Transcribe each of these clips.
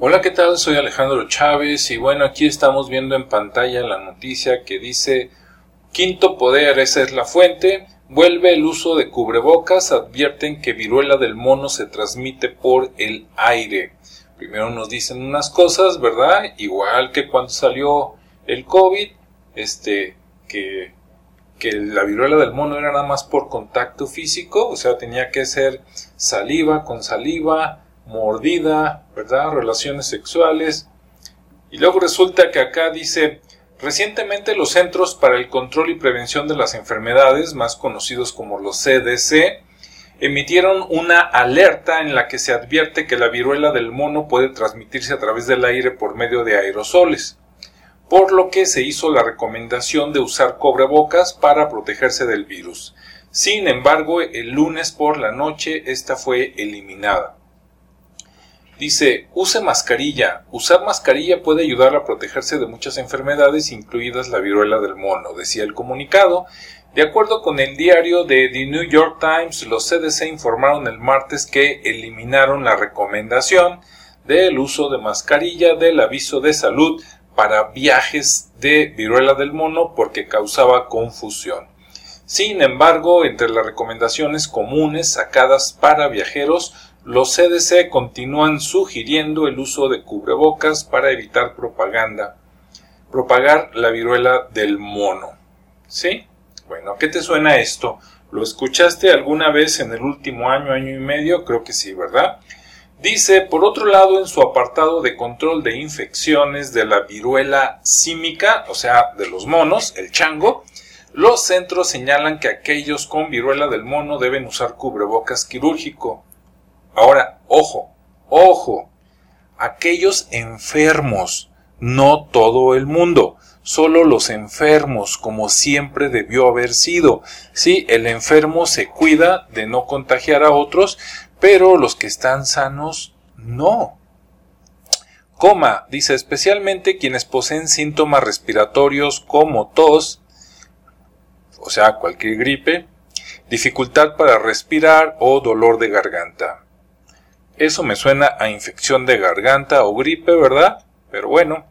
Hola, ¿qué tal? Soy Alejandro Chávez y bueno, aquí estamos viendo en pantalla la noticia que dice Quinto poder, esa es la fuente, vuelve el uso de cubrebocas, advierten que viruela del mono se transmite por el aire. Primero nos dicen unas cosas, ¿verdad? Igual que cuando salió el COVID, este, que, que la viruela del mono era nada más por contacto físico, o sea, tenía que ser saliva con saliva, mordida, ¿verdad? Relaciones sexuales. Y luego resulta que acá dice, recientemente los Centros para el Control y Prevención de las Enfermedades, más conocidos como los CDC, emitieron una alerta en la que se advierte que la viruela del mono puede transmitirse a través del aire por medio de aerosoles, por lo que se hizo la recomendación de usar cobrebocas para protegerse del virus. Sin embargo, el lunes por la noche esta fue eliminada. Dice, use mascarilla. Usar mascarilla puede ayudar a protegerse de muchas enfermedades, incluidas la viruela del mono, decía el comunicado. De acuerdo con el diario de The New York Times, los CDC informaron el martes que eliminaron la recomendación del uso de mascarilla del aviso de salud para viajes de viruela del mono porque causaba confusión. Sin embargo, entre las recomendaciones comunes sacadas para viajeros los CDC continúan sugiriendo el uso de cubrebocas para evitar propaganda, propagar la viruela del mono. ¿Sí? Bueno, ¿qué te suena esto? ¿Lo escuchaste alguna vez en el último año, año y medio? Creo que sí, ¿verdad? Dice, por otro lado, en su apartado de control de infecciones de la viruela símica, o sea, de los monos, el chango, los centros señalan que aquellos con viruela del mono deben usar cubrebocas quirúrgico. Ahora, ojo, ojo, aquellos enfermos, no todo el mundo, solo los enfermos, como siempre debió haber sido. Sí, el enfermo se cuida de no contagiar a otros, pero los que están sanos, no. Coma, dice especialmente quienes poseen síntomas respiratorios como tos, o sea, cualquier gripe, dificultad para respirar o dolor de garganta. Eso me suena a infección de garganta o gripe, ¿verdad? Pero bueno,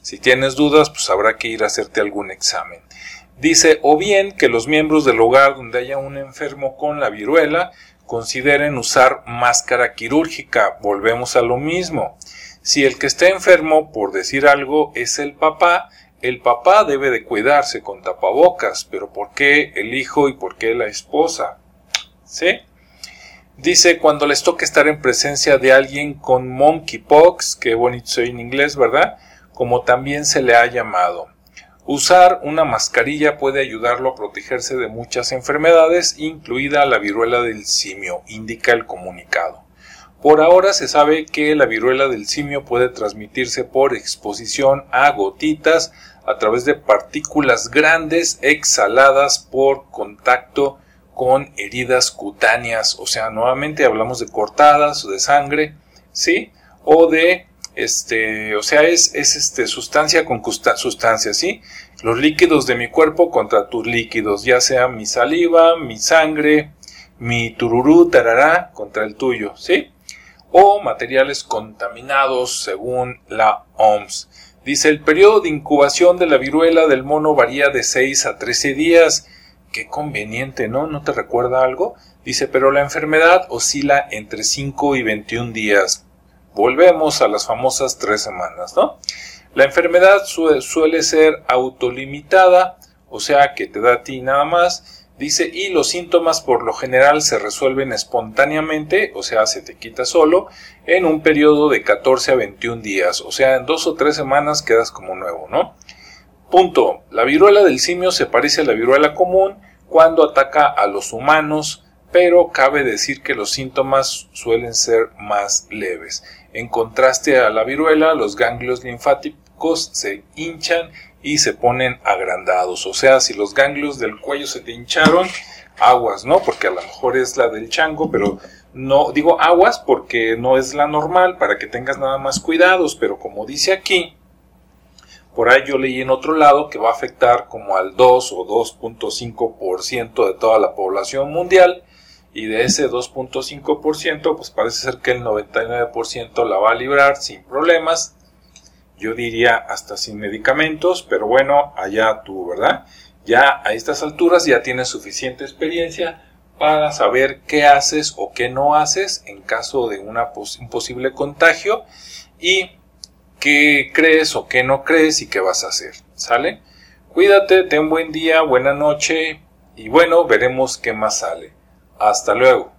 si tienes dudas, pues habrá que ir a hacerte algún examen. Dice, o bien que los miembros del hogar donde haya un enfermo con la viruela consideren usar máscara quirúrgica. Volvemos a lo mismo. Si el que está enfermo, por decir algo, es el papá, el papá debe de cuidarse con tapabocas, pero ¿por qué el hijo y por qué la esposa? ¿Sí? Dice, cuando les toque estar en presencia de alguien con monkeypox, que bonito soy en inglés, ¿verdad? Como también se le ha llamado. Usar una mascarilla puede ayudarlo a protegerse de muchas enfermedades, incluida la viruela del simio, indica el comunicado. Por ahora se sabe que la viruela del simio puede transmitirse por exposición a gotitas a través de partículas grandes exhaladas por contacto con heridas cutáneas, o sea, nuevamente hablamos de cortadas o de sangre, ¿sí? O de, este, o sea, es, es este, sustancia con sustancia, ¿sí? Los líquidos de mi cuerpo contra tus líquidos, ya sea mi saliva, mi sangre, mi tururú, tarará, contra el tuyo, ¿sí? O materiales contaminados según la OMS. Dice, el periodo de incubación de la viruela del mono varía de 6 a 13 días, Qué conveniente, ¿no? ¿No te recuerda algo? Dice, pero la enfermedad oscila entre 5 y 21 días. Volvemos a las famosas tres semanas, ¿no? La enfermedad suele ser autolimitada, o sea que te da a ti nada más. Dice, y los síntomas por lo general se resuelven espontáneamente, o sea, se te quita solo, en un periodo de 14 a 21 días, o sea, en dos o tres semanas quedas como nuevo, ¿no? Punto. La viruela del simio se parece a la viruela común cuando ataca a los humanos, pero cabe decir que los síntomas suelen ser más leves. En contraste a la viruela, los ganglios linfáticos se hinchan y se ponen agrandados. O sea, si los ganglios del cuello se te hincharon, aguas, ¿no? Porque a lo mejor es la del chango, pero no digo aguas porque no es la normal para que tengas nada más cuidados, pero como dice aquí, por ahí yo leí en otro lado que va a afectar como al 2 o 2.5% de toda la población mundial y de ese 2.5% pues parece ser que el 99% la va a librar sin problemas yo diría hasta sin medicamentos, pero bueno, allá tú, ¿verdad? Ya a estas alturas ya tienes suficiente experiencia para saber qué haces o qué no haces en caso de una un posible contagio y qué crees o qué no crees y qué vas a hacer, ¿sale? Cuídate, ten buen día, buena noche y bueno, veremos qué más sale. Hasta luego.